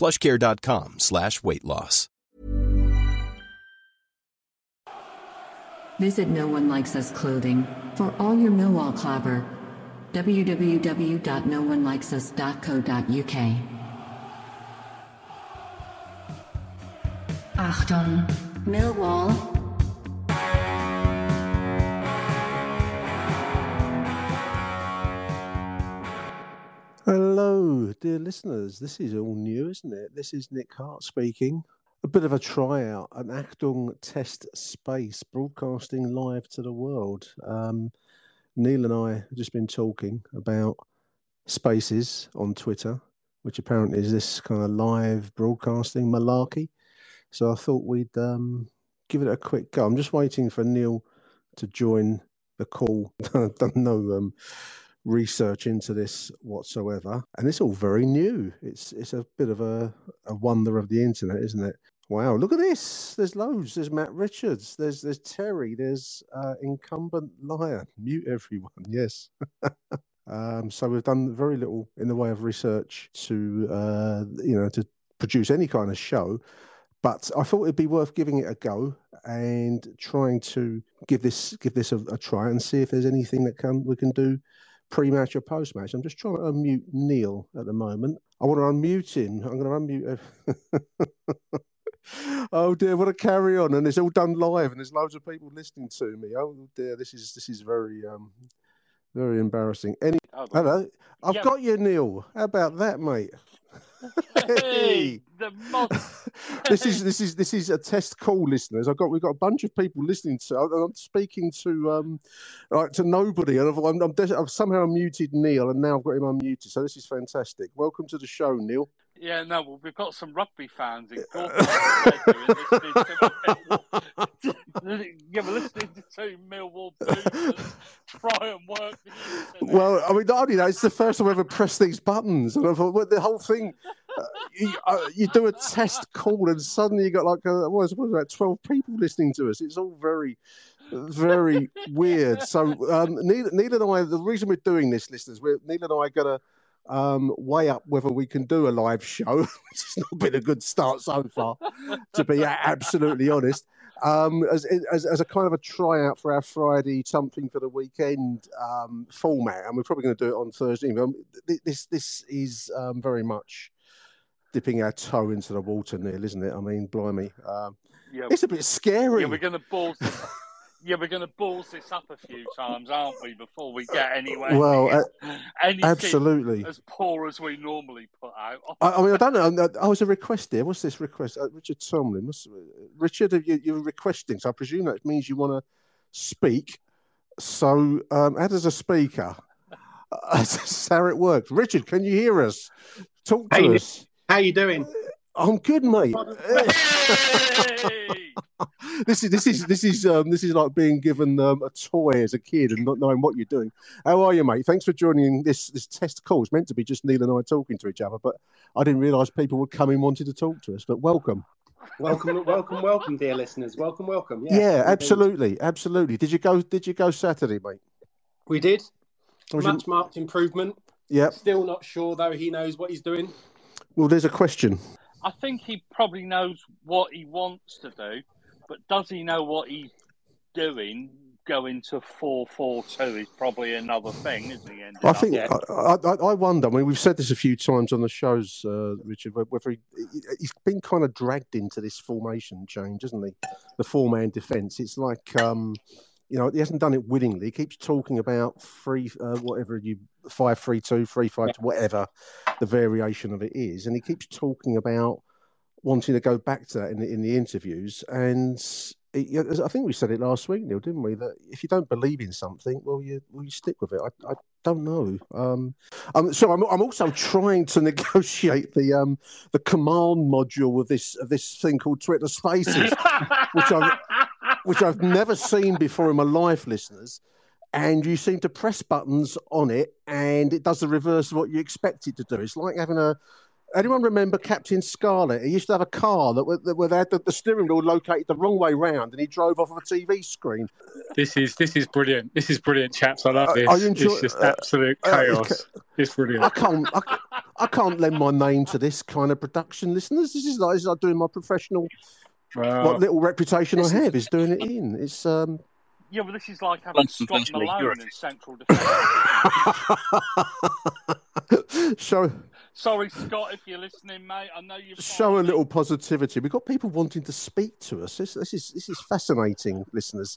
plushcare.com slash weight loss. Visit No One Likes Us clothing for all your Millwall clobber. www.noonelikesus.co.uk Achtung, Millwall. Hello, dear listeners. This is all new, isn't it? This is Nick Hart speaking. A bit of a tryout, an Achtung test space, broadcasting live to the world. Um, Neil and I have just been talking about spaces on Twitter, which apparently is this kind of live broadcasting malarkey. So I thought we'd um, give it a quick go. I'm just waiting for Neil to join the call. I've done no um, research into this whatsoever, and it's all very new. It's it's a bit of a, a wonder of the internet, isn't it? Wow, look at this. There's loads. There's Matt Richards. There's there's Terry. There's uh, incumbent lion. Mute everyone. Yes. um, so we've done very little in the way of research to uh, you know to produce any kind of show. But I thought it'd be worth giving it a go and trying to give this give this a, a try and see if there's anything that can we can do pre-match or post-match. I'm just trying to unmute Neil at the moment. I want to unmute him. I'm going to unmute. oh dear, what a carry on! And it's all done live, and there's loads of people listening to me. Oh dear, this is this is very um very embarrassing. Any oh, hello, I've got you, Neil. How about that, mate? Hey, the mod. this is this is this is a test call, listeners. I've got we've got a bunch of people listening to. I'm I'm speaking to um like to nobody, and I've, I'm, I'm des- I've somehow muted Neil, and now I've got him unmuted. So this is fantastic. Welcome to the show, Neil. Yeah, no, well, we've got some rugby fans in. yeah, we're listening to Millwall Blues try and work. Well, I mean, not only that, it's the first time I've ever pressed these buttons, and I thought, well, the whole thing. Uh, you, uh, you do a test call, and suddenly you got like uh, what was, what was about twelve people listening to us. It's all very, very weird. So um, Neil, Neil and I, the reason we're doing this, listeners, we're, Neil and I are gonna um, weigh up whether we can do a live show, it's not been a good start so far, to be absolutely honest. Um, as, as, as a kind of a tryout for our Friday something for the weekend um, format, and we're probably going to do it on Thursday. Um, This this is um, very much dipping our toe into the water, Neil, isn't it? I mean, blimey, um, Yeah, it's a bit scary. yeah, we're going to balls. Yeah, we're going to balls this up a few times, aren't we, before we get anywhere? Well, uh, anything absolutely. as poor as we normally put out. I, I mean, I don't know. I was a request here. What's this request? Uh, Richard Tomlin. What's, Richard, you, you're requesting, so I presume that means you want to speak. So, um, how does a speaker? That's how it works. Richard, can you hear us? Talk to Hey, us. How you doing? I'm good, mate. Hey! this is this is this is um, this is like being given um, a toy as a kid and not knowing what you're doing. How are you, mate? Thanks for joining this this test call. It's meant to be just Neil and I talking to each other, but I didn't realise people would come in wanting to talk to us. But welcome. Welcome, welcome, welcome, dear listeners. Welcome, welcome. Yeah, Yeah, absolutely, absolutely. Did you go? Did you go Saturday, mate? We did. Was you- Much marked improvement. yeah. Still not sure though. He knows what he's doing. Well, there's a question. I think he probably knows what he wants to do, but does he know what he's doing? go into four four two is probably another thing, isn't he? I think. I, I, I wonder. I mean, we've said this a few times on the shows, uh, Richard. Whether he, he's been kind of dragged into this formation change, hasn't he? The four-man defence. It's like, um, you know, he hasn't done it willingly. He keeps talking about three, uh, whatever you five, three, two, three, five, two, whatever the variation of it is, and he keeps talking about wanting to go back to that in the, in the interviews. And it, yeah, I think we said it last week, Neil, didn't we? That if you don't believe in something, well, you well, you stick with it. I, I don't know. Um, um, so I'm, I'm also trying to negotiate the um, the command module of this of this thing called Twitter Spaces, which I've which I've never seen before in my life, listeners. And you seem to press buttons on it, and it does the reverse of what you expect it to do. It's like having a. Anyone remember Captain Scarlet? He used to have a car that, that where they had the, the steering wheel located the wrong way round, and he drove off of a TV screen. This is this is brilliant. This is brilliant, chaps. I love Uh, this. are you enjoy- it's just uh, absolute uh, chaos. it's brilliant. I can't, I, I can't lend my name to this kind of production, listeners. This is like, this is like doing my professional, Wow. what little reputation I have is doing it in. It's um, Yeah, well, this is like having London Scott Malone Europe. in central defence. show Sorry, Scott, if you're listening, mate. I know you're. show a little positivity. We've got people wanting to speak to us. This, this is this is fascinating, listeners.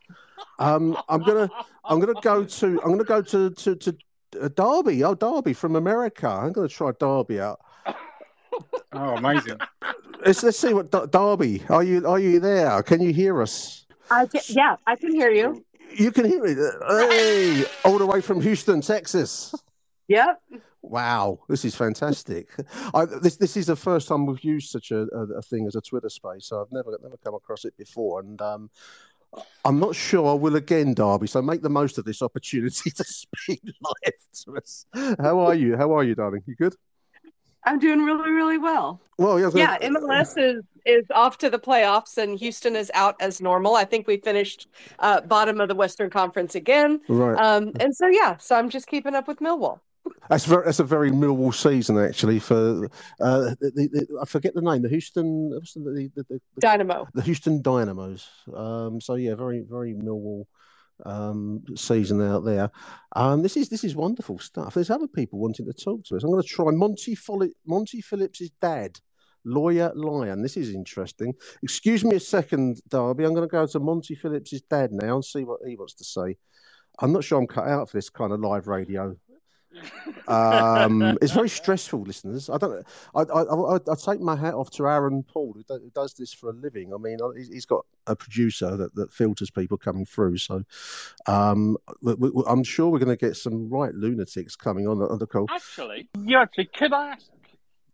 Um, I'm gonna I'm gonna go to I'm gonna go to to, to uh, Derby. Oh, Derby from America. I'm gonna try Derby out. Oh, amazing. Let's let's see what D- Derby. Are you are you there? Can you hear us? I can, yeah, I can hear you. You can hear me. Hey, all the way from Houston, Texas. Yep. Wow, this is fantastic. I, this this is the first time we've used such a, a, a thing as a Twitter space. So I've never never come across it before, and um, I'm not sure I will again, Darby. So make the most of this opportunity to speak live to us. How are you? How are you, darling? You good? I'm doing really, really well. Well, yeah, I Yeah, MLS is is off to the playoffs, and Houston is out as normal. I think we finished uh, bottom of the Western Conference again. Right. Um, and so yeah, so I'm just keeping up with Millwall. That's very, that's a very Millwall season actually. For uh, the, the, the, I forget the name, the Houston, the, the, the, the, Dynamo. the Houston Dynamos. Um, so yeah, very very Millwall um, season out there. Um, this is this is wonderful stuff. There's other people wanting to talk to us. I'm going to try Monty Folli- Monty Phillips's dad. Lawyer Lion. This is interesting. Excuse me a second, Darby. I'm going to go to Monty Phillips's dad now and see what he wants to say. I'm not sure I'm cut out for this kind of live radio. Um, it's very stressful, listeners. I don't. I, I, I, I take my hat off to Aaron Paul, who, who does this for a living. I mean, he's, he's got a producer that, that filters people coming through. So, um, we, we, I'm sure we're going to get some right lunatics coming on the, on the call. Actually, you actually could I ask?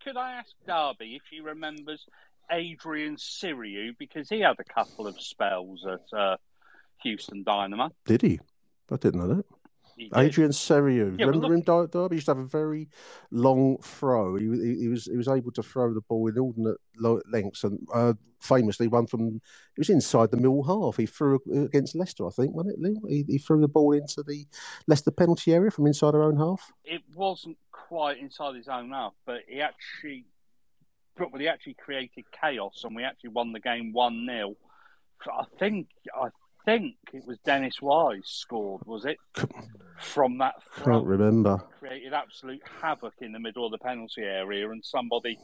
Could I ask Darby if he remembers Adrian Serioux because he had a couple of spells at uh, Houston Dynamo. Did he? I didn't know that. He. Adrian Serioux. Yeah, Remember him, Dar- Derby? He used to have a very long throw. He, he, he was he was able to throw the ball in alternate lengths, and uh, famously one from it was inside the middle half. He threw against Leicester, I think, wasn't it? Lou? He, he threw the ball into the Leicester penalty area from inside our own half. It wasn't quite inside his own half, but he actually, but he actually created chaos, and we actually won the game one 0 I think I think it was Dennis Wise scored, was it? From that Can't remember. created absolute havoc in the middle of the penalty area, and somebody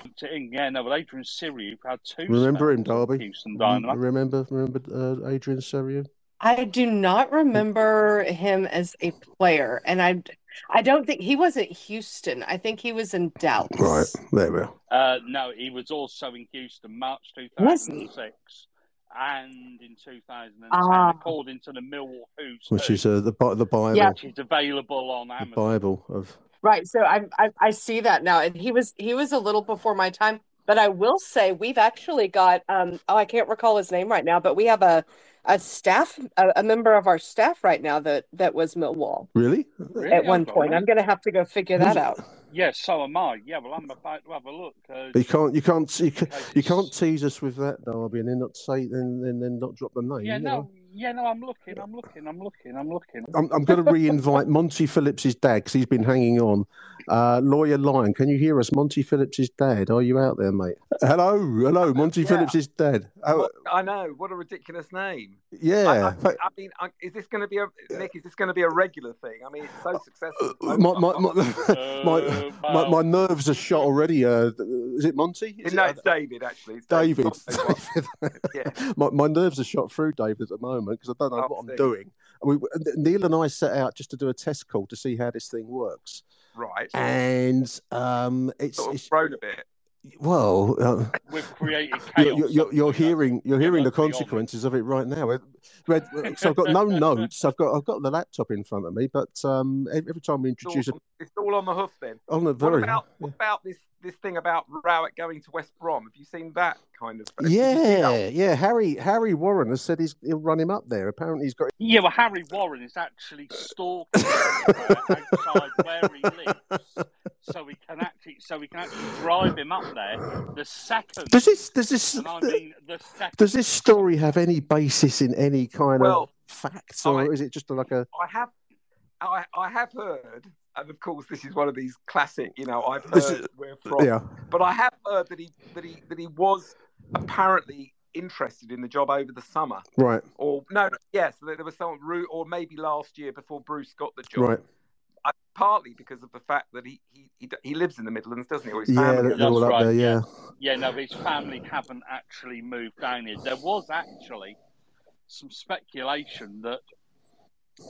put it in. Yeah, no, but Adrian Serioux had two. Remember him, spells at Derby? Houston You Dynamo. Remember remember uh, Adrian Serioux? I do not remember him as a player, and I I don't think he was at Houston. I think he was in Dallas. Right there we are. Uh, no, he was also in Houston, March Was 2006, and in 2010, Ah. according to the Millwall Who's Which Who, is uh, the the Bible, Yeah. which is available on the Bible of Right. So I, I I see that now, and he was he was a little before my time. But I will say we've actually got um oh I can't recall his name right now, but we have a a staff a, a member of our staff right now that that was Millwall really. Really? at one Oh, point. I'm gonna have to go figure that Who's- Yeah, so am I. Yeah, well, I'm about to have a look. Uh, But you can't, you can't, you, can, you can't tease us with that, Darby, and then not say, then, then, then not drop the name. Yeah, you know? no, Yeah, no, I'm looking, I'm looking, I'm looking, I'm looking. I'm, I'm going to re-invite Monty Phillips's dad because he's been hanging on. Uh, Lawyer Lion, can you hear us? Monty Phillips's dad, are you out there, mate? Hello, hello, Monty Yeah. Phillips's dad. Oh, What- I know. What a ridiculous name. yeah. I, I, I mean, I, is this going to be a Nick? Is this going to be a regular thing? I mean, it's so successful. Uh, my, my, my, my, Uh, my, well, my nerves are shot already. Uh, is it Monty? Is no, it- it's David actually. It's David. Not David. David. my, my nerves are shot through, David, at the moment because I don't know Oh, what I'm see. doing. We, Neil and I set out just to do a test call to see how this thing works, right. and um, it's, Sort of it's thrown a bit. well. Uh, We've created chaos. you're, you're, you're, you're haven't we? hearing you're hearing the let's be honest. consequences of it right now. It- Red, so I've got no notes. I've got I've got the laptop in front of me, but um, every every time we It's all, introduce it it's all on the hoof then. on the What very about yeah. what about this this thing about Rowett going to West Brom? Have you seen that kind of? did you see yeah yeah Harry Harry Warren has said he's he'll run him up there. Apparently he's got Yeah, well, Harry Warren is actually stalking outside where he lives, so we can actually, so we can actually drive him up there. The second, does this does this I mean the second. does this story have any basis in any kind Well, of facts, or I- is it just like a I have, I, I have heard, and of course this is one of these classic. You know, I've heard is- where from, yeah but I have heard that he that he that he was apparently interested in the job over the summer. right Or no, no yes, there there was some route, or maybe last year before Bruce got the job. right I, partly because of the fact that he, he he he lives in the Midlands, doesn't he? Or his yeah family they're, lives they're all up right, there yeah Yeah, no, his family haven't actually moved down here. There was actually some speculation that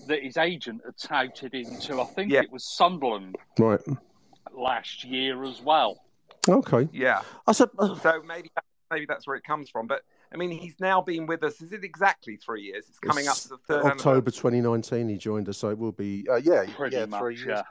that his agent had touted into, I think Yeah. it was Sunderland right last year as well. okay. Yeah. I said uh, So maybe maybe that's where it comes from. But I mean, he's now been with us. Is it exactly three years? It's coming up to the third October 2019 he joined us, so it will be uh, yeah Pretty yeah much, three years. yeah.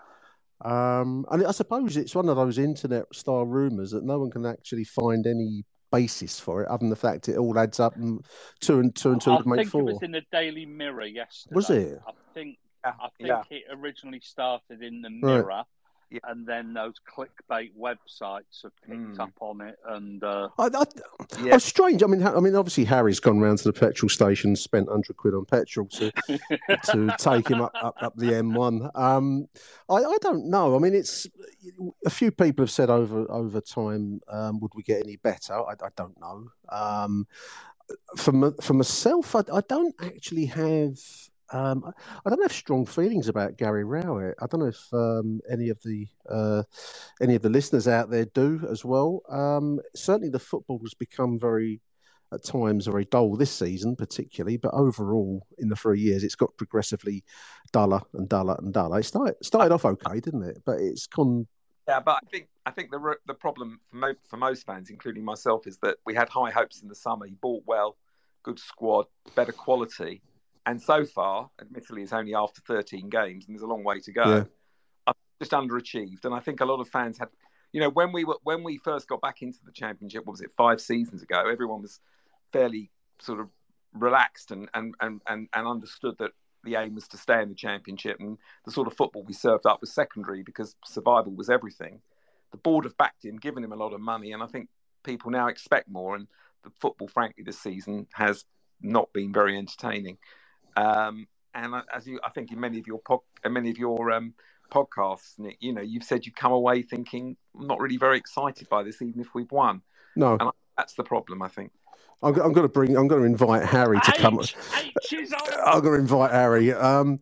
Um, and I suppose it's one of those internet style rumours that no one can actually find any basis for it, other than the fact it all adds up and two and two and two I would make think it was in the Daily Mirror yesterday. Was it? I think Yeah. I think yeah. it originally started in the Mirror. Right. Mirror, Yeah. and then those clickbait websites have picked Mm. up on it, and uh, I, I, Yeah. Oh, strange. I mean, I mean, obviously Harry's gone round to the petrol station, spent hundred quid on petrol to to take him up up, up the M1. Um, I, I don't know. I mean, it's a few people have said over over time, um, would we get any better? I, I don't know. Um, for m- for myself, I, I don't actually have. Um, I- don't have strong feelings about Gary Rowett. I don't know if um, any of the uh, any of the listeners out there do as well. Um, certainly, the football has become very, at times, very dull this season, particularly. But overall, in the three years, it's got progressively duller and duller and duller. It started started off okay, didn't it? But it's gone. Yeah, but I think I think the the problem for, for most fans, including myself, is that we had high hopes in the summer. He bought well, good squad, better quality, and so far, admittedly, it's only after 13 games, and there's a long way to go. Yeah. I just underachieved, and I think a lot of fans had, you know, when we were when we first got back into the championship, what was it, five seasons ago? Everyone was fairly sort of relaxed and and and and, and understood that the aim was to stay in the championship and the sort of football we served up was secondary because survival was everything. The board have backed him, given him a lot of money, and I think people now expect more. And the football, frankly, this season has not been very entertaining. Um, and I- as you, I think in many of your pod, many of your um, podcasts, Nick, you know, you've said you've come away thinking I'm not really very excited by this, even if we've won. No, And I, that's the problem, I think. I'm, I'm going to bring. I'm going to invite Harry to come. H, H is on. I'm going to invite Harry. Um,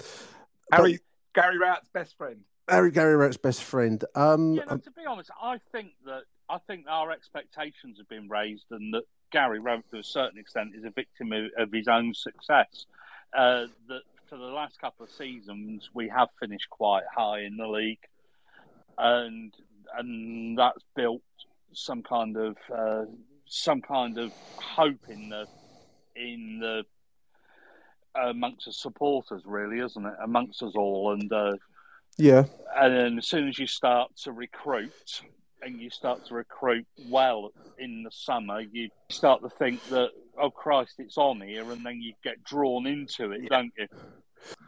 but- Harry, Gary Rowett's best friend. Harry Gary Rowett's best friend. Um, Yeah, no, to be honest, I think that I think our expectations have been raised, and that Gary Rowett, to a certain extent, is a victim of, of his own success. Uh, that for the last couple of seasons, we have finished quite high in the league, and and that's built some kind of uh, some kind of hope in the in the amongst the supporters, really, isn't it? Amongst us all, and uh, yeah, and then as soon as you start to recruit and you start to recruit well in the summer, you start to think that, oh Christ, it's on here, and then you get drawn into it, Yeah. don't you?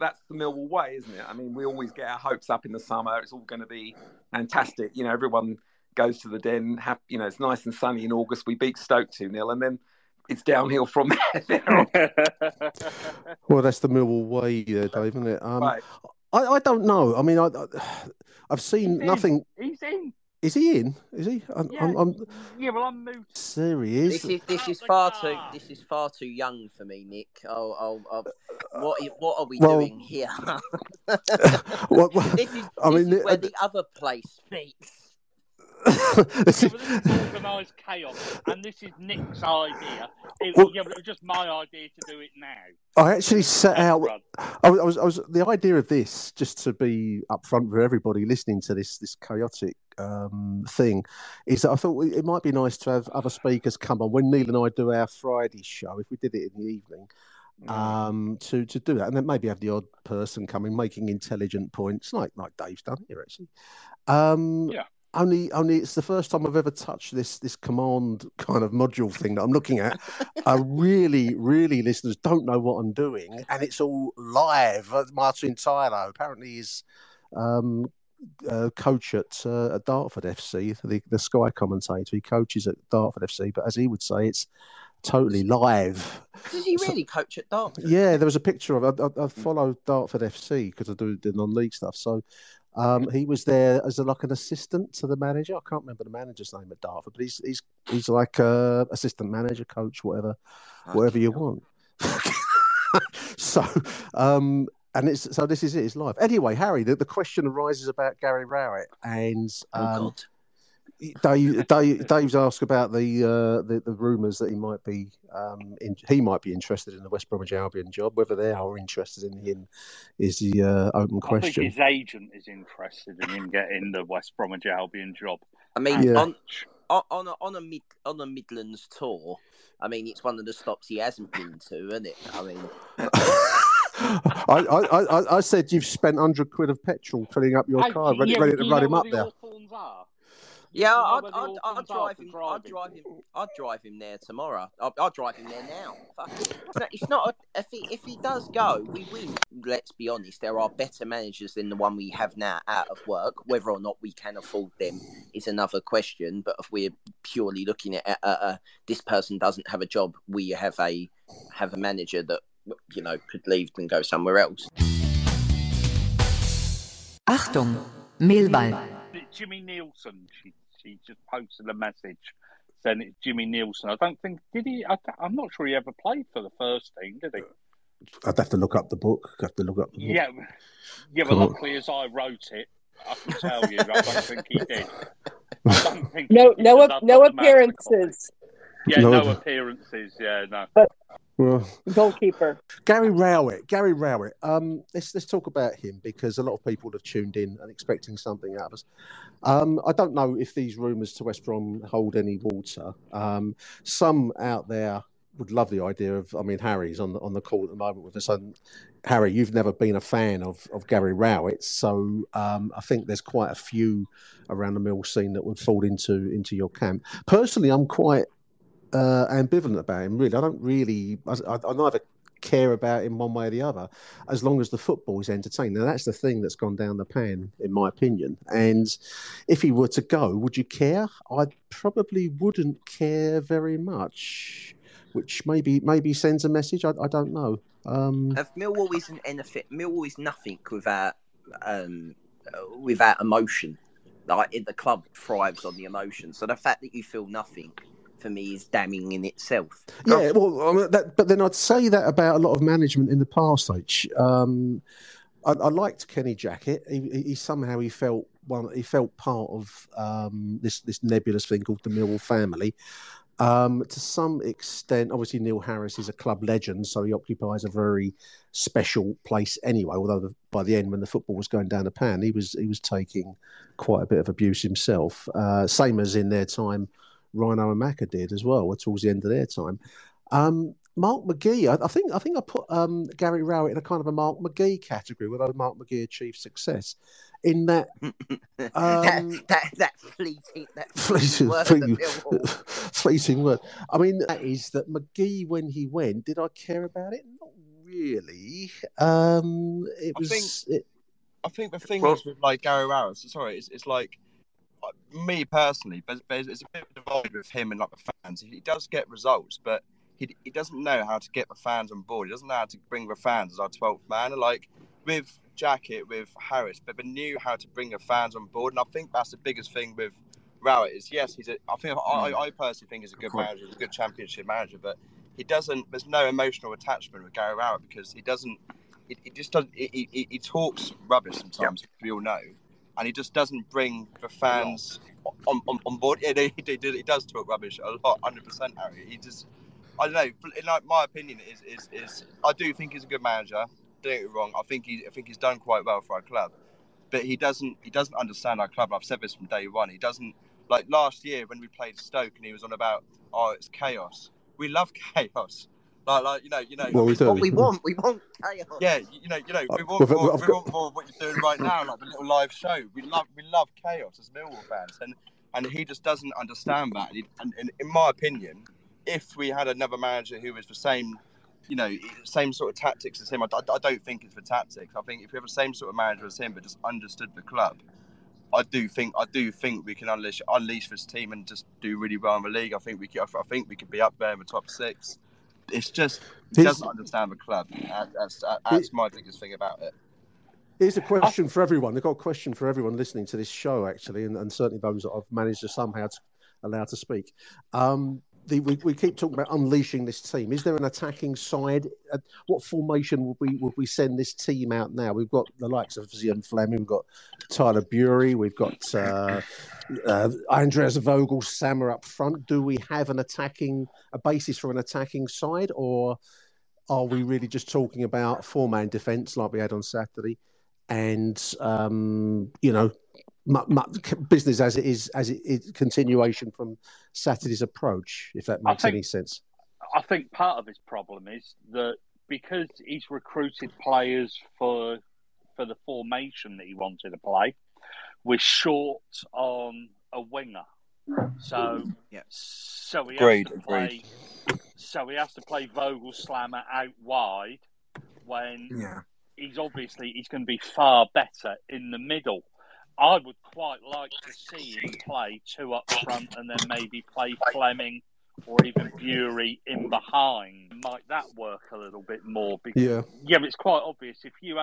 that's the Millwall way, isn't it? I mean, we always get our hopes up in the summer. It's all going to be fantastic. You know, everyone goes to the den. Have, you know, it's nice and sunny in August. We beat Stoke 2 0. And then it's downhill from there. Well, that's the Millwall way, there, Dave, isn't it? Um, Right. I, I don't know. I mean, I, I, I've seen He's in. nothing. He's in. Is he in? Is he? I'm, Yeah, I'm, I'm, yeah well, I'm moved. there he is. This is this is far too this is far too young for me, Nick. Oh, oh, oh what what are we Well- doing here? What- what- this is I this mean, is where uh, the other place meets. This is- but this is organised chaos, and this is Nick's idea. It, Well- yeah, but it was just my idea to do it now. I actually set out. I was, I was, I was. The idea of this, just to be upfront for everybody listening to this, this chaotic um, thing, is that I thought it might be nice to have other speakers come on when Neil and I do our Friday show. If we did it in the evening, um, to to do that, and then maybe have the odd person coming making intelligent points, like like Dave's done here actually. Um, Yeah. Only, only it's the first time I've ever touched this this command kind of module thing that I'm looking at. I really, really, listeners don't know what I'm doing, and it's all live. Uh, Martin Tyler apparently is um, uh, coach at, uh, at Dartford FC, the, the Sky commentator. He coaches at Dartford FC, but as he would say, it's totally live. Does he So- really coach at Dartford? Yeah, there was a picture of. I, I, I follow Dartford FC because I do the non-league stuff. So um, he was there as a, like an assistant to the manager. I can't remember the manager's name at Dartford, but he's he's he's like uh, assistant manager, coach, whatever, whatever you want. so. Um, and it's so this is it. It's live. Anyway, Harry, the, the question arises about Gary Rowett and Oh um, God. Dave, Dave, Dave's asked about the uh, the, the rumours that he might be um, in, he might be interested in the West Bromwich Albion job. Whether they are interested in him is the uh, open I think question. his agent is interested in him getting the West Bromwich Albion job. I mean, Yeah. on on on a, on a mid on a Midlands tour. I mean, it's one of the stops he hasn't been to, isn't it? I mean, I, I, I, I said you've spent hundred quid of petrol filling up your Hey, car, ready, yeah, ready to you run know him where up the there. Are? Yeah, Do you I'd, where the I'd, I'd drive him. I'd drive him. I'd drive him there tomorrow. I'd, I'd drive him there now. Fuck. It's not. It's not a, if he if he does go, we win. Let's be honest. There are better managers than the one we have now out of work. Whether or not we can afford them is another question. But if we're purely looking at uh, uh, this person doesn't have a job, we have a have a manager that you know could leave and go somewhere else. Achtung, Millwall. Jimmy Nielsen. She she just posted a message saying it's Jimmy Nielsen. I don't think did he. I, am not sure he ever played for the first team, did he? I'd have to look up the book. I'd have to look up the book. Yeah, yeah. But Cool. luckily, as I wrote it, I can tell you, I don't think he did. I don't think No, he no, did. ap- I've no got the appearances. Yeah, No. no, appearances. Yeah, no. Well, Goalkeeper. Gary Rowett. Gary Rowett. Um, let's let's talk about him because a lot of people have tuned in and expecting something out of us. Um, I don't know if these rumours to West Brom hold any water. Um, some out there would love the idea of. I mean, Harry's on the on the call at the moment with us. And Harry, you've never been a fan of of Gary Rowett, so um, I think there's quite a few around the mill scene that would fall into into your camp. Personally, I'm quite uh, ambivalent about him. Really, I don't really. I, I, neither care about him one way or the other, as long as the football is entertaining. Now, that's the thing that's gone down the pan, in my opinion. And if he were to go, would you care? I probably wouldn't care very much, which maybe maybe sends a message. I, I don't know. Um, If Millwall isn't anything, Millwall is nothing without um, uh, without emotion. Like the club thrives on the emotion. So the fact that you feel nothing for me is damning in itself. Yeah, well, I mean, that, but then I'd say that about a lot of management in the past. H. Um, I, I liked Kenny Jackett. He, he, somehow he felt one. He felt part of um, this this nebulous thing called the Millwall family. Um, to some extent, obviously Neil Harris is a club legend, so he occupies a very special place anyway. Although the, by the end, when the football was going down the pan, he was he was taking quite a bit of abuse himself. Uh, same as in their time, Rhino and Macca did as well, towards the end of their time. Um, Mark McGee, I, I think I think I put um, Gary Rowett in a kind of a Mark McGee category, although Mark McGee achieved success in that that, Um, that that fleeting that fleeting, fleeting word fleeting, fleeting word. I mean, that is that McGee when he went, did I care about it? Not really. Um, it I was. think- it, I think the thing Well- is with like Gary Rowett, sorry, it's, it's like me personally, but there's a bit of a divide with him and like the fans. He does get results, but he, he doesn't know how to get the fans on board. He doesn't know how to bring the fans as our 12th man. And like with Jackett, with Harris, but they knew how to bring the fans on board. And I think that's the biggest thing with Rowett is yes, he's a. I think I, I hmm. personally think he's a good manager, he's a good championship manager, but he doesn't. There's no emotional attachment with Gary Rowett because he doesn't. He, he just doesn't. He, he, he talks rubbish sometimes. We all know, and he just doesn't bring the fans on, on, on board. Yeah, he, does talk rubbish a lot, hundred percent, Harry. He just. I don't know. In like, my opinion is, is is I do think he's a good manager. Don't get me wrong. I think he I think he's done quite well for our club, but he doesn't he doesn't understand our club. I've said this from day one. He doesn't like last year when we played Stoke and he was on about oh it's chaos. We love chaos. Like, like you know, you know. Well, we. What we want, we want chaos. Yeah, you know, you know, we Uh, want, we've- more, we want more of what you're doing right now, like the little live show. We love, we love chaos as Millwall fans, and and he just doesn't understand that. And, he, and, and in my opinion, if we had another manager who was the same, you know, same sort of tactics as him, I, I- I don't think it's for tactics. I think if we have the same sort of manager as him, but just understood the club, I do think I do think we can unleash unleash this team and just do really well in the league. I think we could, I think we could be up there in the top six. It's just he doesn't understand the club. That- That's that's my biggest thing about it. Here's a question for everyone. They've got a question for everyone listening to this show, actually, and, and certainly those that I've managed to somehow to allow to speak. Um, the, we, we keep talking about unleashing this team. Is there an attacking side? Uh, what formation would we would we send this team out now? We've got the likes of Zian Flemming, we've got Tyler Burey, we've got uh, uh, Andreas Voglsammer up front. Do we have an attacking a basis for an attacking side, or are we really just talking about four man defence like we had on Saturday? and um, you know, mu- mu- business as it is, as it is, continuation from Saturday's approach, if that makes think- any sense. I think part of his problem is that because he's recruited players for for the formation that he wanted to play, we're short on a winger. So Yeah. so he Agreed, has to play agreed. so he has to play Voglsammer out wide when Yeah. he's obviously he's going to be far better in the middle. I would quite like to see him play two up front and then maybe play Flemming or even Burey in behind. Might that work a little bit more? Because, Yeah. yeah, but it's quite obvious if you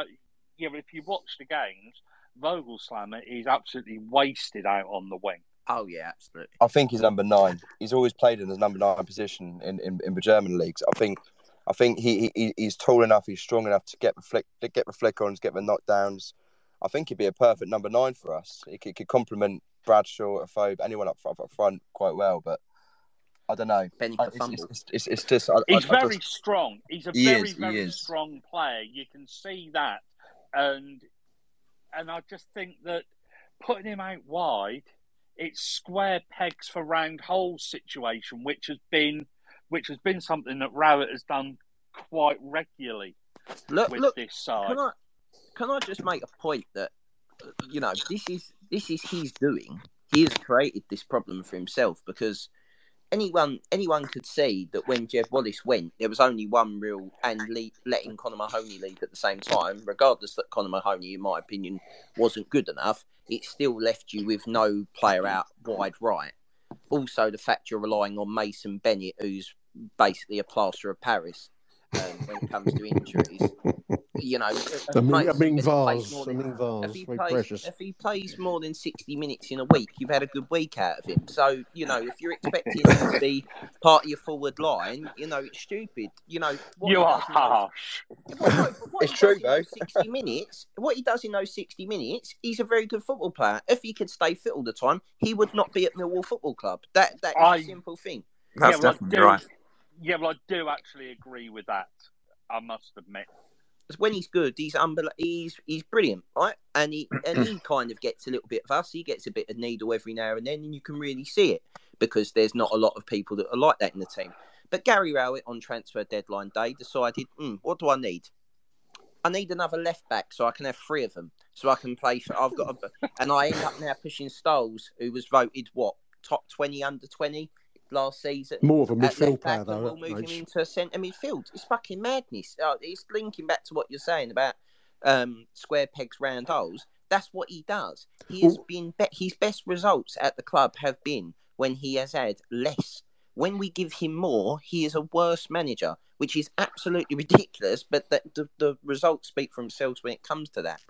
yeah, but if you watch the games, Voglsammer is absolutely wasted out on the wing. Oh yeah, absolutely. I think he's number nine. He's always played in his number nine position in, in, in the German leagues. I think I think he, he he's tall enough, he's strong enough to get the flick to get the flick ons, get the knockdowns. I think he'd be a perfect number nine for us. He could, could complement Bradshaw, Afobe, anyone up front, up front quite well. But I don't know. Benny I- it's, it's, it's, it's just I, He's I- I very just- strong. He's a He very, is, very strong player. You can see that, and and I just think that putting him out wide, it's square pegs for round holes situation, which has been which has been something that Rowett has done quite regularly Look, with look. this side. Can I can I just make a point that you know this is this is his doing. He has created this problem for himself because anyone anyone could see that when Jed Wallace went, there was only one real and le- letting Connor Mahoney leave at the same time, regardless that Connor Mahoney, in my opinion, wasn't good enough. It still left you with no player out wide right. Also, the fact you're relying on Mason Bennett, who's basically a plaster of Paris um, when it comes to injuries. You know, I mean, I Mason mean Bennett plays vase, I mean vase, if he very plays, precious. If he plays more than sixty minutes in a week, you've had a good week out of him. So you know, if you're expecting him to be part of your forward line, you know it's stupid. You know, what you he are does in those- harsh. Well, no, what It's true, does in those though. Sixty minutes. What he does in those sixty minutes, he's a very good football player. If he could stay fit all the time, he would not be at Millwall Football Club. That that is I- a simple thing. That's yeah, well, definitely do, right. Yeah, well, I do actually agree with that. I must admit. When he's good, he's unbel- he's he's brilliant, right? And he and he kind of gets a little bit of us. He gets a bit of needle every now and then, and you can really see it because there's not a lot of people that are like that in the team. But Gary Rowett on transfer deadline day decided, hmm, what do I need? I need another left back so I can have three of them, so I can play for. I've got, a, and I end up now pushing Stoles, who was voted what top twenty under twenty last season. More of a midfield player, though, we'll move him into centre midfield. It's fucking madness. Uh, it's linking back to what you're saying about um, square pegs, round holes. That's what he does. He has been be- his best results at the club have been when he has had less When we give him more, he is a worse manager, which is absolutely ridiculous. But the, the, the results speak for themselves when it comes to that.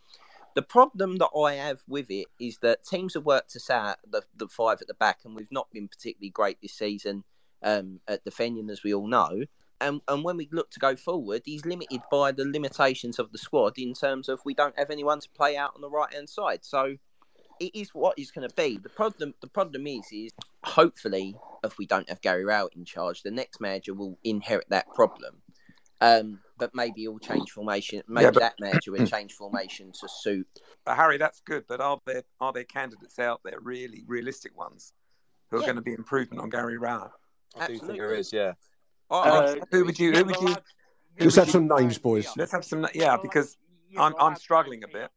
The problem that I have with it is that teams have worked us out the, the five at the back, and we've not been particularly great this season um, at defending, as we all know. And, and when we look to go forward, he's limited by the limitations of the squad in terms of we don't have anyone to play out on the right hand side. So it is what it's going to be. The problem, the problem is, is hopefully if we don't have Gary Rowett in charge, the next manager will inherit that problem. Um, but maybe he'll change formation. Maybe Yeah, but- that manager will change formation to suit. But Harry, that's good. But are there are there candidates out there, really realistic ones, who are Yeah. going to be improvement on Gary Rowett? I do think there is, yeah. Uh, who would you? Who would you? who Let's would have you- some names, boys. Let's have some. Yeah, because I'm I'm struggling a bit.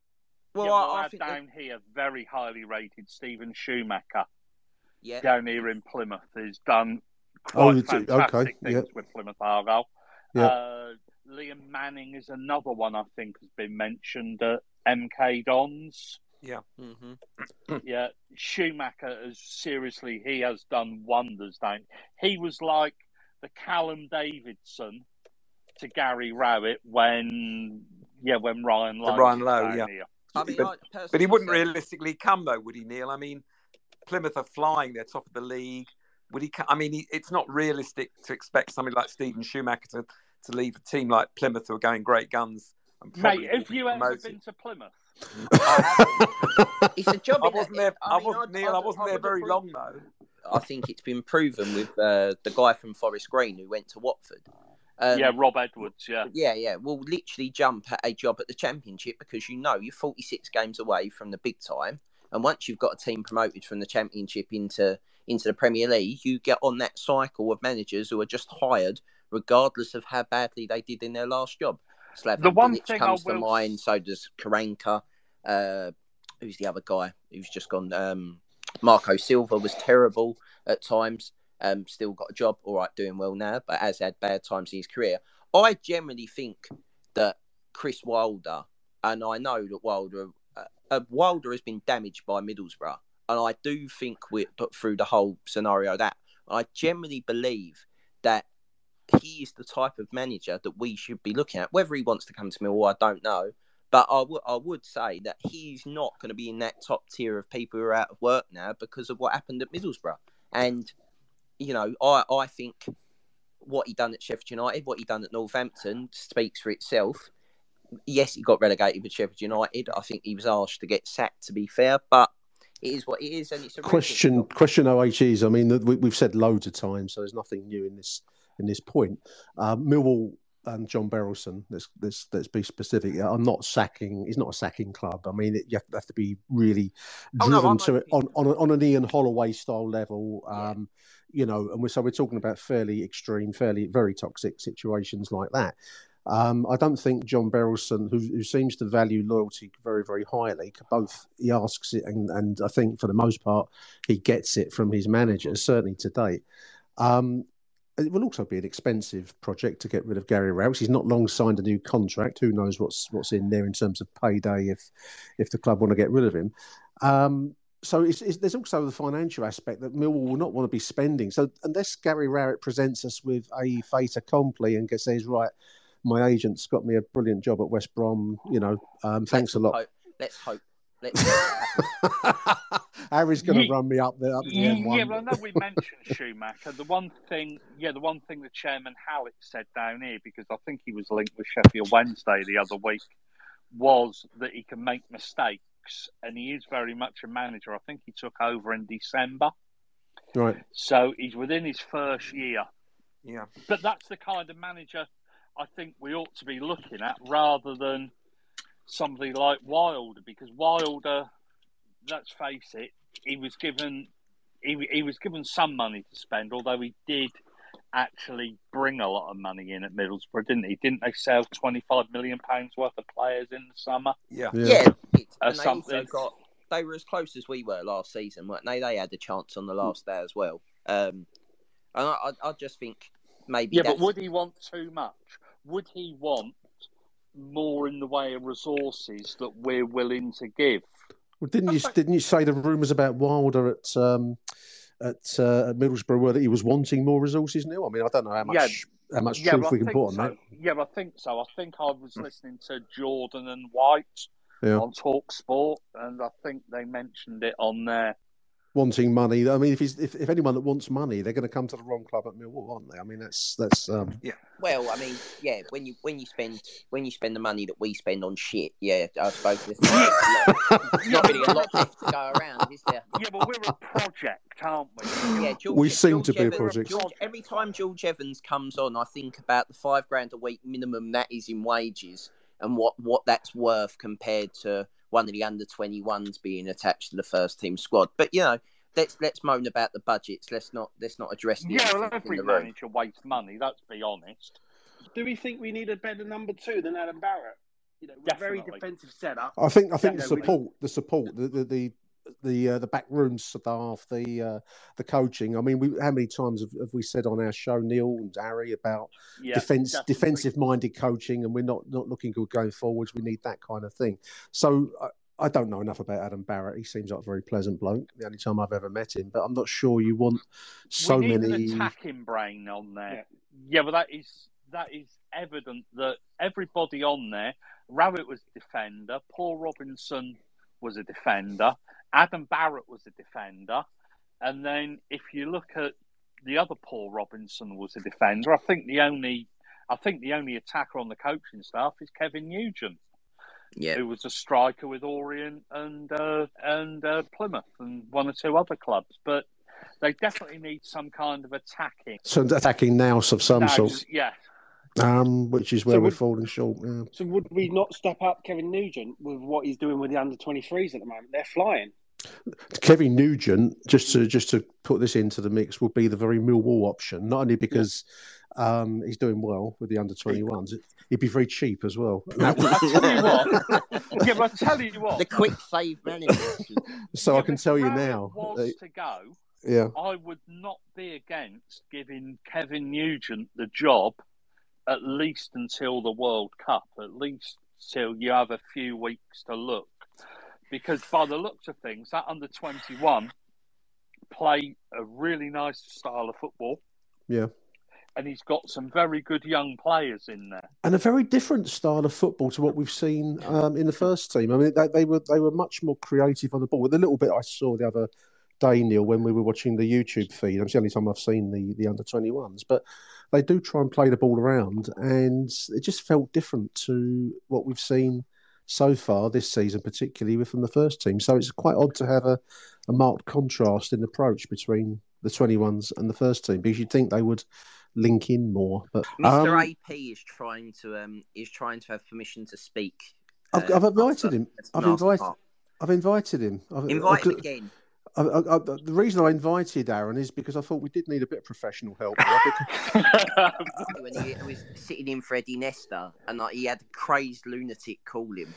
Well, yeah, I- well, I I think down here very highly rated Steven Schumacher Yeah. down here in Plymouth has done Oh, quite it's- okay, fantastic yeah. things with Plymouth Argyle. Yeah. Uh, Liam Manning is another one I think has been mentioned at MK Dons. Yeah. Mm-hmm. yeah, Schumacher has seriously he has done wonders. Down he was like the Callum Davidson to Gary Rowett when yeah when Ryan Lowe Ryan Lowe, yeah. here. I mean, but, I but he wouldn't said- realistically come though, would he, Neil? I mean, Plymouth are flying; they're top of the league. Would he? co- I mean, he, it's not realistic to expect somebody like Steven Schumacher to, to leave a team like Plymouth who are going great guns. And probably Mate, will have be you ever been to Plymouth? It's a job. I wasn't there. I, mean, wasn't I'd- Neil. I I'd- wasn't I there very agree. long though. I think it's been proven with uh, the guy from Forest Green who went to Watford. Um, yeah, Rob Edwards. Yeah, Yeah, yeah. Will literally jump at a job at the championship because you know you're 46 games away from the big time, and once you've got a team promoted from the championship into into the Premier League, you get on that cycle of managers who are just hired regardless of how badly they did in their last job. Slaven The one Bilic thing comes to mind. So does Karanka. Uh, who's the other guy who's just gone? Um, Marco Silva was terrible at times. Um, still got a job, all right, doing well now, but has had bad times in his career. I generally think that Chris Wilder, and I know that Wilder, uh, uh, Wilder has been damaged by Middlesbrough, and I do think we put through the whole scenario that I generally believe that he is the type of manager that we should be looking at. Whether he wants to come to Millwall, I don't know. But I would I would say that he's not going to be in that top tier of people who are out of work now because of what happened at Middlesbrough. And you know, I I think what he done at Sheffield United, what he done at Northampton, speaks for itself. Yes, he got relegated with Sheffield United. I think he was asked to get sacked. To be fair, but it is what it is, and it's a question question OHEs. I mean, we've said loads of times, so there's nothing new in this in this point. Uh, Millwall and John Berylson. Let's let's let's be specific. I'm not sacking. He's not a sacking club. I mean, it, you have to be really Oh, no, driven to it on, on on an Ian Holloway style level. Um, You know, and we're, so we're talking about fairly extreme, fairly very toxic situations like that. Um, I don't think John Berylson, who, who seems to value loyalty very, very highly, both he asks it, and, and I think for the most part he gets it from his managers, certainly to date. Um, it will also be an expensive project to get rid of Gary Rowett. He's not long signed a new contract. Who knows what's what's in there in terms of payday if if the club want to get rid of him. Um, so it's, it's, there's also the financial aspect that Millwall will not want to be spending. So unless Gary Rowett presents us with a fait accompli and says right, my agent's got me a brilliant job at West Brom. You know, um, thanks a lot. Hope, let's hope. Let's. Harry's going to Ye- run me up the up the Yeah, yeah, well, I know we mentioned Schumacher. The one thing, yeah, the one thing the chairman Hallett said down here, because I think he was linked with Sheffield Wednesday the other week, was that he can make mistakes, and he is very much a manager. I think he took over in December, Right. so he's within his first year. Yeah. But that's the kind of manager I think we ought to be looking at, rather than somebody like Wilder, because Wilder, let's face it, he was given he, he was given some money to spend, although he did actually bring a lot of money in at Middlesbrough, didn't he? Didn't they sell twenty five million pounds worth of players in the summer? Yeah. Yeah, it, Uh, and they also got they were as close as we were last season, weren't they? They had a chance on the last day as well. Um, and I, I, I just think maybe Yeah, that's, but would he want too much? Would he want more in the way of resources that we're willing to give? Well, didn't you didn't you say the rumours about Wilder at um, at, uh, at Middlesbrough were that he was wanting more resources. Now, I mean, I don't know how much how much yeah, truth well, I we can think put on so. that. Yeah, I think so. I think I was listening to Jordan and White Yeah. on Talk Sport, and I think they mentioned it on there. Wanting money. I mean, if, he's, if if anyone that wants money, they're going to come to the wrong club at Millwall, aren't they? I mean, that's that's um, yeah. Well, I mean, yeah, when you when you spend when you spend the money that we spend on shit, yeah, I suppose there's not, there's not really a lot left to go around, is there? Yeah, but we're a project, aren't we? Yeah, George, We seem to George be a Evans- project. George- every time George Evans comes on, I think about the five grand a week minimum that is in wages and what, what that's worth compared to one of the under 21s being attached to the first team squad. But you know, let's let's moan about the budgets. Let's not let's not address the Yeah, well, elephant in every the room. manager wastes money. Let's be honest. Do we think we need a better number two than Adam Barrett? You know, with a very Definitely. defensive setup. I think I think the Yeah, we- support, the support, the the the the, uh, the backroom staff, the uh, the coaching. I mean, we, how many times have, have we said on our show, Neil and Harry, about Yeah, defense definitely. defensive minded coaching, and we're not not looking good going forwards. We need that kind of thing. So. I, I don't know enough about Adam Barrett. He seems like a very pleasant bloke. The only time I've ever met him, but I'm not sure you want so we need many. an attacking brain on there. Yeah. but that is that is evident that everybody on there. Rowett was a defender. Paul Robinson was a defender. Adam Barrett was a defender. And then if you look at the other Paul Robinson was a defender. I think the only I think the only attacker on the coaching staff is Kevin Nugent. Yeah. Who was a striker with Orient and uh, and uh, Plymouth and one or two other clubs, but they definitely need some kind of attacking. Some attacking nous of some Nous, sort, yeah. Um, which is where So we're would- falling short. Yeah. So would we not step up Kevin Nugent with what he's doing with the under 23s at the moment? They're flying. Kevin Nugent, just to just to put this into the mix, would be the very Millwall option. Not only because um, he's doing well with the under twenty ones, he'd be very cheap as well. I tell you what. yeah, but I tell you what. The quick save manager. so I can tell you now. was uh, to go. yeah, I would not be against giving Kevin Nugent the job at least until the World Cup, at least till you have a few weeks to look. Because by the looks of things, that under 21 play a really nice style of football, yeah. and he's got some very good young players in there. and a very different style of football to what we've seen um, in the first team. I mean, they, they were they were much more creative on the ball. With the little bit I saw the other day, Neil, when we were watching the YouTube feed, it's the only time I've seen the the under twenty ones, but they do try and play the ball around, and it just felt different to what we've seen so far this season, particularly from the first team. So it's quite odd to have a, a marked contrast in approach between the twenty ones and the first team because you'd think they would link in more. But Mr. um, AP is trying to um is trying to have permission to speak. I've, uh, I've invited after- him. I've invited. I've invited him. I've, Invite him again. I, I, I, the reason I invited Aaron is because I thought we did need a bit of professional help. here. when he was sitting in for Eddie Nestor, and like, he had a crazed lunatic call him,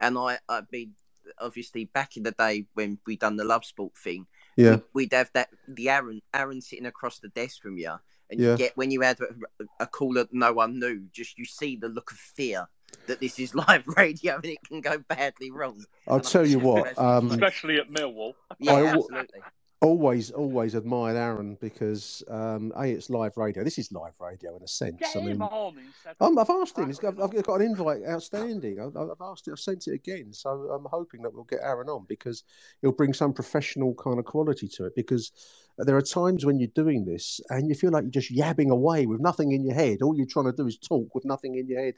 and I, I'd been obviously back in the day when we'd done the love sport thing. Yeah. we'd, we'd have that the Aaron, Aaron sitting across the desk from you, and Yeah. you get when you had a, a call that no one knew, just you see the look of fear that this is live radio and it can go badly wrong. I'll And I tell you think what. Um, Especially at Millwall. yeah, I absolutely. always, always admired Aaron because um, a it's live radio. This is live radio in a sense. Get I mean, him on instead. Um, I've asked him. He's got, I've got an invite outstanding. I've, I've asked it. I've sent it again. So I'm hoping that we'll get Aaron on because he'll bring some professional kind of quality to it. Because there are times when you're doing this and you feel like you're just yabbing away with nothing in your head. All you're trying to do is talk with nothing in your head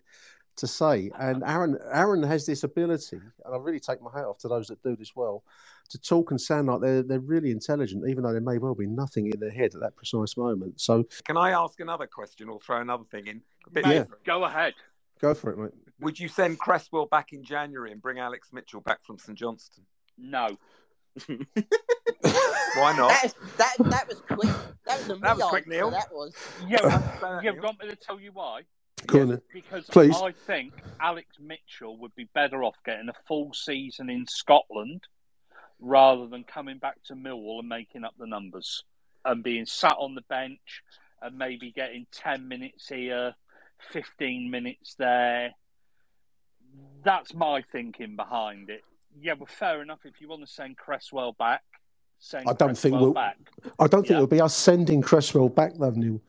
to say. Uh-huh. And Aaron, Aaron has this ability, and I really take my hat off to those that do this well, to talk and sound like they're they're really intelligent, even though there may well be nothing in their head at that precise moment. So Can I ask another question or throw another thing in? A bit Mate, Yeah. Go ahead. go for it, mate. Would you send Cresswell back in January and bring Alex Mitchell back from St Johnstone? No. Why not? That, is, that that was quick. That was a That was quick, answer, Neil. That was. Yeah, Say but that, you Neil. want me to tell you why? Go on. Because Please. I think Alex Mitchell would be better off getting a full season in Scotland rather than coming back to Millwall and making up the numbers and being sat on the bench and maybe getting 10 minutes here, 15 minutes there. That's my thinking behind it. Yeah, well, fair enough. If you want to send Cresswell back, I don't think we'll. back. I don't think Yeah. it'll be us sending Cresswell back though, Neil.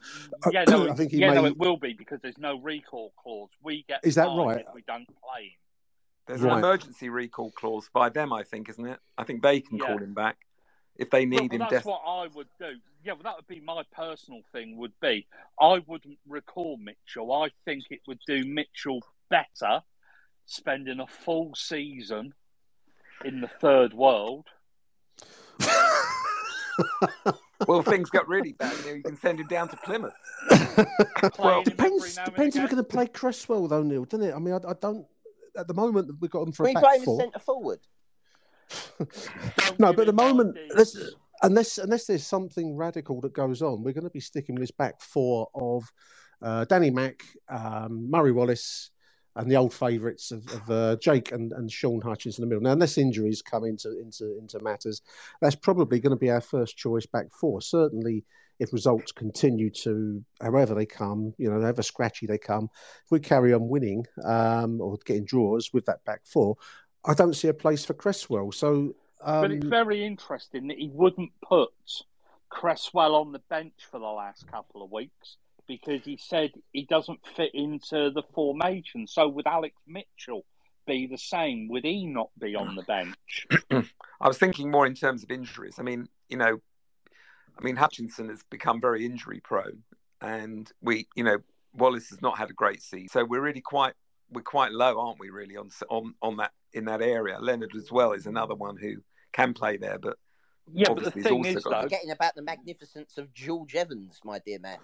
Yeah, no, I think he yeah, no, it will be because there's no recall clause. We get Is that right? if we don't play him. There's Right. an emergency recall clause by them, I think, isn't it? I think they can Yeah. call him back if they need well, him. that's des- what I would do. Yeah, well, that would be my personal thing. Would be I wouldn't recall Mitchell. I think it would do Mitchell better spending a full season in the third world. Well, things got really bad. You, know, you can send him down to Plymouth. Playing him Depends. every now and Depends if we're going to play Cresswell though, Neil, doesn't it? I mean, I, I don't. At the moment, we've got him for we a back play him as four. centre forward. No, but at the moment, unless, unless unless there's something radical that goes on, we're going to be sticking with this back four of uh, Danny Mack, um, Murray Wallace, and the old favourites of, of uh, Jake and, and Shaun Hutchinson in the middle. Now, unless injuries come into into into matters, that's probably going to be our first choice back four. Certainly, if results continue to however they come, you know, however scratchy they come, if we carry on winning um, or getting draws with that back four, I don't see a place for Cresswell. So. Um, but it's very interesting that he wouldn't put Cresswell on the bench for the last couple of weeks because he said he doesn't fit into the formation. So would Alex Mitchell be the same? Would he not be on the bench? I was thinking more in terms of injuries. I mean, you know, I mean Hutchinson has become very injury prone, and we, you know, Wallace has not had a great season. So we're really quite we're quite low, aren't we? Really on on on that in that area. Leonard as well is another one who can play there, but Yeah, but the thing he's is, also got. Forgetting about the magnificence of George Evans, my dear man.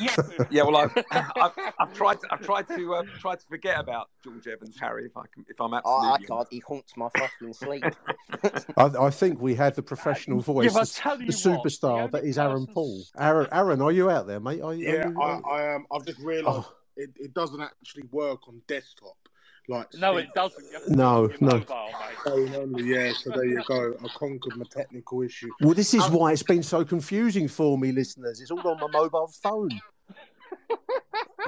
Yeah, yeah. well, I've, I've, I've tried to I've tried to uh, try to forget about George Evans, Harry. If I can, if I'm I, absolutely I can't. He haunts my fucking sleep. I, I think we had the professional voice, but I the, the you what, the superstar only that is Aaron Paul. Aaron, Aaron, are you out there, mate? Are, you- are Yeah, you, I, I um, I've just realised Oh. it, it doesn't actually work on desktop. Like No, it doesn't. You have No, do no. mobile, mate. only. Yeah, so there you go. I conquered my technical issue. Well, this is why it's been so confusing for me, listeners. It's all on my mobile phone. You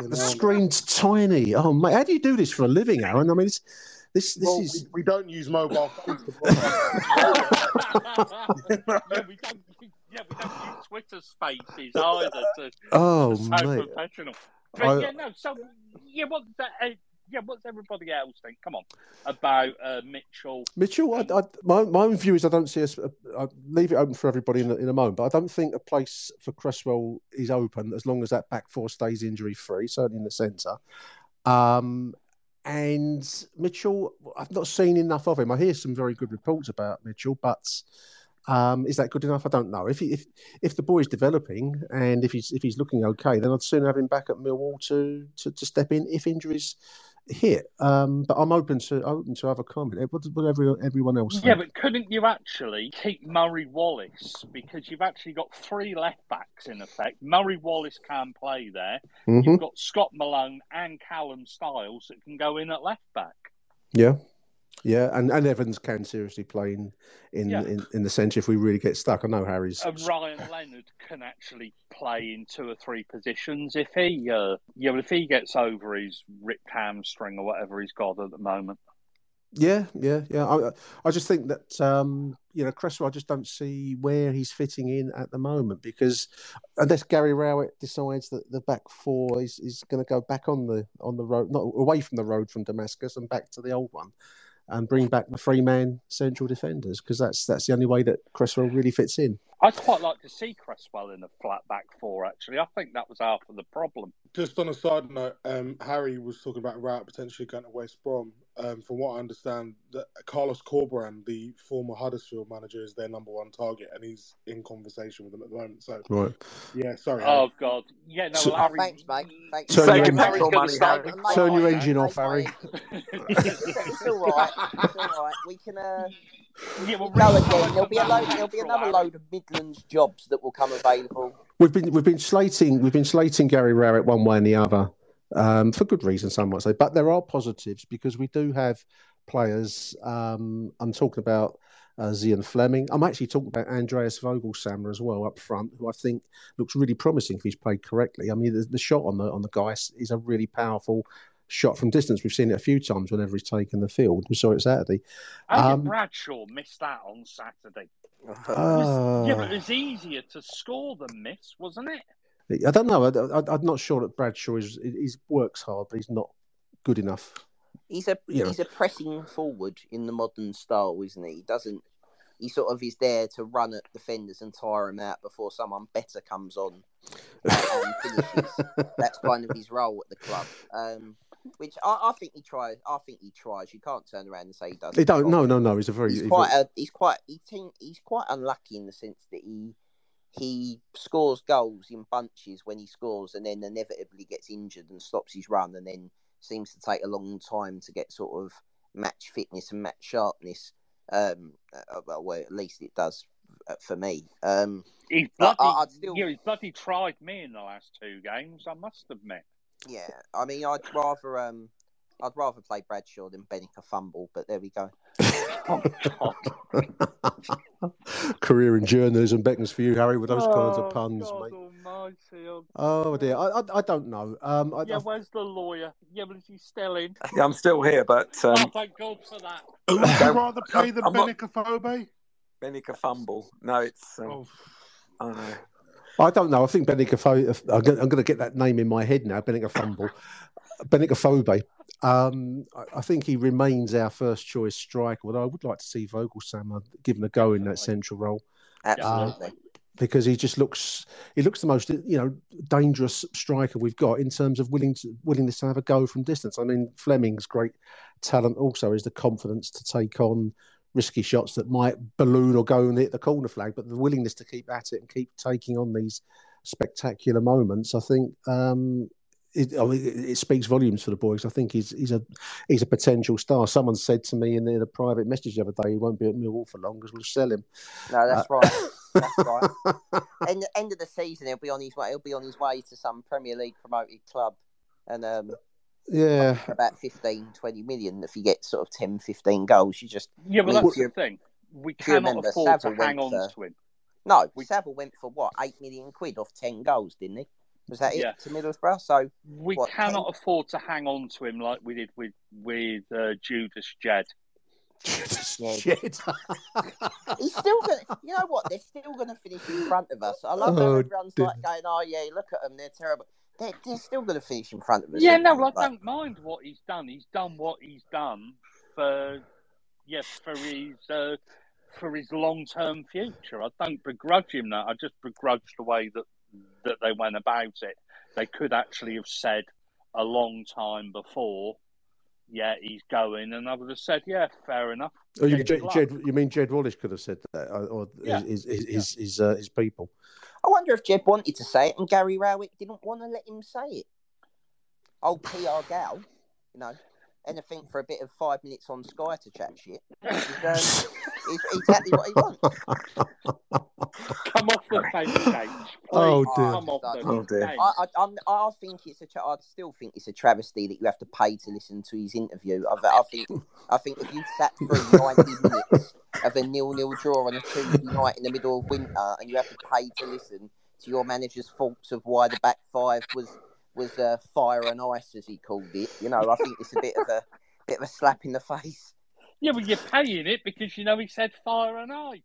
The know, screen's tiny. Oh, mate, how do you do this for a living, Aaron? I mean, it's, this this well, is. we, we don't use mobile phones yeah, we don't. Yeah, we don't use Twitter Spaces either to, Oh, to mate. professional. But I- yeah, no. So yeah, what? The, uh, yeah, what's everybody else think? Come on, about uh, Mitchell. Mitchell, I, I, my, my own view is I don't see us. I leave it open for everybody in a, in a moment, but I don't think a place for Cresswell is open as long as that back four stays injury free, certainly in the centre. Um, and Mitchell, I've not seen enough of him. I hear some very good reports about Mitchell, but um, is that good enough? I don't know. If he, if if the boy's developing and if he's if he's looking okay, then I'd sooner have him back at Millwall to to, to step in if injuries hit. Um, but I'm open to open to other comment. What does everyone else think? Yeah, but couldn't you actually keep Murray Wallace because you've actually got three left backs in effect. Murray Wallace can play there. Mhm. You've got Scott Malone and Callum Styles that can go in at left back. Yeah, yeah, and, and Evans can seriously play in in, Yeah. in in the centre if we really get stuck. I know Harry's. And Ryan Leonard can actually play in two or three positions if he, uh, yeah, but if he gets over his ripped hamstring or whatever he's got at the moment. Yeah, yeah, yeah. I I just think that um, you know Cresswell. I just don't see where he's fitting in at the moment because unless Gary Rowett decides that the back four is, is going to go back on the on the road, not away from the road from Damascus and back to the old one, and bring back the three man central defenders because that's that's the only way that Cresswell really fits in. I'd quite like to see Cresswell in a flat back four, actually. I think that was half of the problem. Just on a side note, um, Harry was talking about Rowett potentially going to West Brom. Um, from what I understand, that Carlos Corberan, the former Huddersfield manager, is their number one target, and he's in conversation with them at the moment. So, Right. yeah, sorry. Oh, Harry. God. Yeah, no, So- well, Harry... Thanks, mate. Thanks. Turn your, Saving engine, petrol money, Harry. turn your engine off, Harry. it's all right. It's all right. We can uh, Yeah, well, go Rick, again. There'll be a load. There'll be another load of Midlands jobs that will come available. We've been we've been slating we've been slating Gary Rowett one way and the other um, for good reason, some might say. But there are positives because we do have players. Um, I'm talking about uh, Zian Flemming. I'm actually talking about Andreas Voglsammer as well up front, who I think looks really promising if he's played correctly. I mean, the, the shot on the on the guy is- a really powerful shot from distance. We've seen it a few times whenever he's taken the field. We saw it Saturday. Um, Bradshaw missed that on Saturday? yeah, but Uh, it was easier to score than miss, wasn't it? I don't know. I, I, I'm not sure that Bradshaw is. He works hard, but he's not good enough. He's a You know. he's a pressing forward in the modern style, isn't he? He doesn't. He sort of is there to run at defenders and tire them out before someone better comes on and finishes. That's kind of his role at the club. Um, which I, I think he tries. I think he tries. You can't turn around and say he doesn't. He don't. No, no, no. He's a very. He's he's quite. A, he's quite. He think, he's quite unlucky in the sense that he he scores goals in bunches when he scores, and then inevitably gets injured and stops his run, and then seems to take a long time to get sort of match fitness and match sharpness. Um, uh, well, well, at least it does uh, for me. Um, He's bloody, I, I'd still, yeah, he's bloody tried me in the last two games. I must admit. yeah. I mean, I'd rather um, I'd rather play Bradshaw than Benica Fumble, but there we go. career in journalism beckons for you, Harry, with those kinds Oh, of puns, God mate. almighty. Oh, Oh dear, I, I, I don't know. Um, I, yeah, I- where's the lawyer? Yeah, but is he still in? Yeah, I'm still here, but oh, um, thank God for that. Would you rather play the I'm not- Benik Afobe? Benica fumble. No, it's. Um, Oh, I don't know. I don't know. I think Benica Fo- I'm going to get that name in my head now. Benica Fumble, Benik Afobe. Um, I, I think he remains our first choice striker. Although I would like to see Voglsammer given a go in that central role. Absolutely. because he just looks he looks the most you know dangerous striker we've got in terms of willing to, willingness to have a go from distance. I mean Flemming's great talent also is the confidence to take on risky shots that might balloon or go and hit the corner flag, but the willingness to keep at it and keep taking on these spectacular moments. I think um, it, I mean, it, it speaks volumes for the boys. I think he's he's a he's a potential star. Someone said to me in, in a private message the other day, he won't be at Millwall for long because we'll sell him. No, that's Uh, right. That's right. end end of the season, he'll be on his way. He'll be on his way to some Premier League promoted club, and um, Yeah. about 15, 20 million. If you get sort of 10, 15 goals, you just Yeah, but that's if the thing. We if you cannot remember, afford to hang on went for- to him. No, Saville went for what eight million quid off ten goals, didn't he? Was that it Yeah. to Middlesbrough? So We what, cannot afford to hang on to him like we did with with uh, Judas Jed. Shit. He's still going. to You know what? They're still going to finish in front of us. I love how Oh, everyone's dear. like going, "Oh yeah, look at them, they're terrible." They're, they're still going to finish in front of us. Yeah, no. I Like, don't mind what he's done. He's done what he's done for yes for his uh, for his long term future. I don't begrudge him that. I just begrudge the way that that they went about it. They could actually have said a long time before, yeah, he's going, and I would have said, yeah, fair enough. Oh, you, Yeah, Jed. Jed, you mean Jed Wallace could have said that, or, or Yeah. his, his, his, his, uh, his people? I wonder if Jed wanted to say it and Gary Rowett didn't want to let him say it. Old PR gal, you know, anything for a bit of five minutes on Sky to chat shit is, um, is exactly what he wants. Come off the fence, Gage. Oh, dear. Come off the Oh, dear. I, I, I'm, I think it's a. Tra- I still think it's a travesty that you have to pay to listen to his interview. I, I think. I think if you sat through 90 minutes of a nil-nil draw on a Tuesday night in the middle of winter, and you have to pay to listen to your manager's faults of why the back five was was uh, fire and ice, as he called it, you know, I think it's a bit of a bit of a slap in the face. Yeah, but you're paying it because you know he said fire and ice.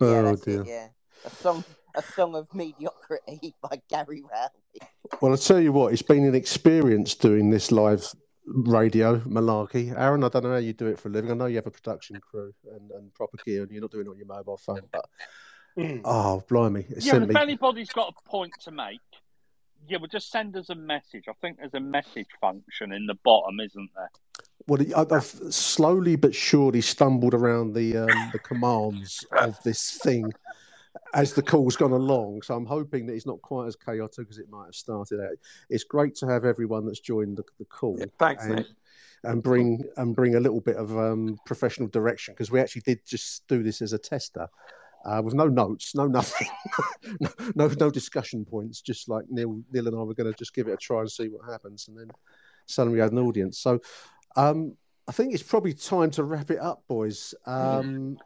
Yeah, Oh, that's dear. it. Yeah, a song, a song of mediocrity by Gary Rowley. Well, I'll tell you what, it's been an experience doing this live radio malarkey. Aaron, I don't know how you do it for a living. I know you have a production crew and, and proper gear, and you're not doing it on your mobile phone, but oh, blimey. It Yeah, if me. anybody's got a point to make, yeah, well, just send us a message. I think there's a message function in the bottom, isn't there? Well, I- I've slowly but surely stumbled around the um, the commands of this thing as the call's gone along. So I'm hoping that it's not quite as chaotic as it might have started out. It's great to have everyone that's joined the, the call. thanks, and, Nick. and bring and bring a little bit of um, professional direction because we actually did just do this as a tester. Uh, with no notes, no nothing, no, no no discussion points. Just like Neil, Neil and I were going to just give it a try and see what happens, and then suddenly we had an audience. So um, I think it's probably time to wrap it up, boys. Um,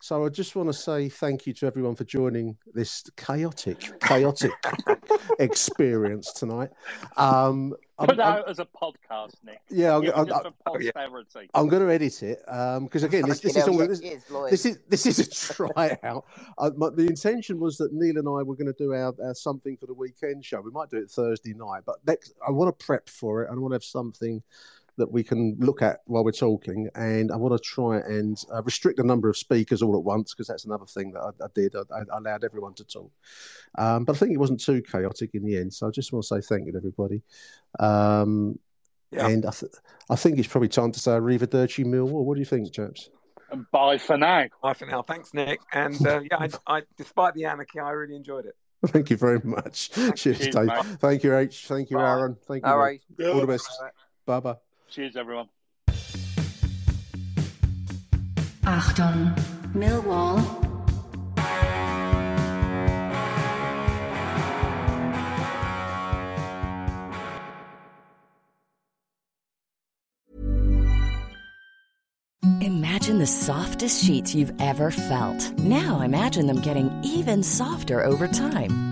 so I just want to say thank you to everyone for joining this chaotic, chaotic experience tonight. Um, I'm, Put I'm- out as a podcast, Nick. Yeah, I'm- I'm- I'm- I'm going to edit it because again, this, this is all this, this is this is a tryout. uh, my, the intention was that Neil and I were going to do our, our something for the weekend show. We might do it Thursday night, but next I want to prep for it. and I want to have something that we can look at while we're talking, and I want to try and uh, restrict the number of speakers all at once because that's another thing that I, I did. I, I allowed everyone to talk, um, but I think it wasn't too chaotic in the end. So I just want to say thank you to everybody. Um, Yeah. And I, th- I think it's probably time to say Riva Arrivederci Millwall. What do you think, chaps? And bye for now. Bye for now. Thanks, Nick. And uh, yeah, I, I, despite the anarchy, I really enjoyed it. Thank you very much. Cheers, Cheers, Dave. mate. Thank you, H. Thank you, Bye. Aaron. Thank you. All All the best. Bye bye. Cheers, everyone. Achtung, Millwall. Imagine the softest sheets you've ever felt. Now imagine them getting even softer over time.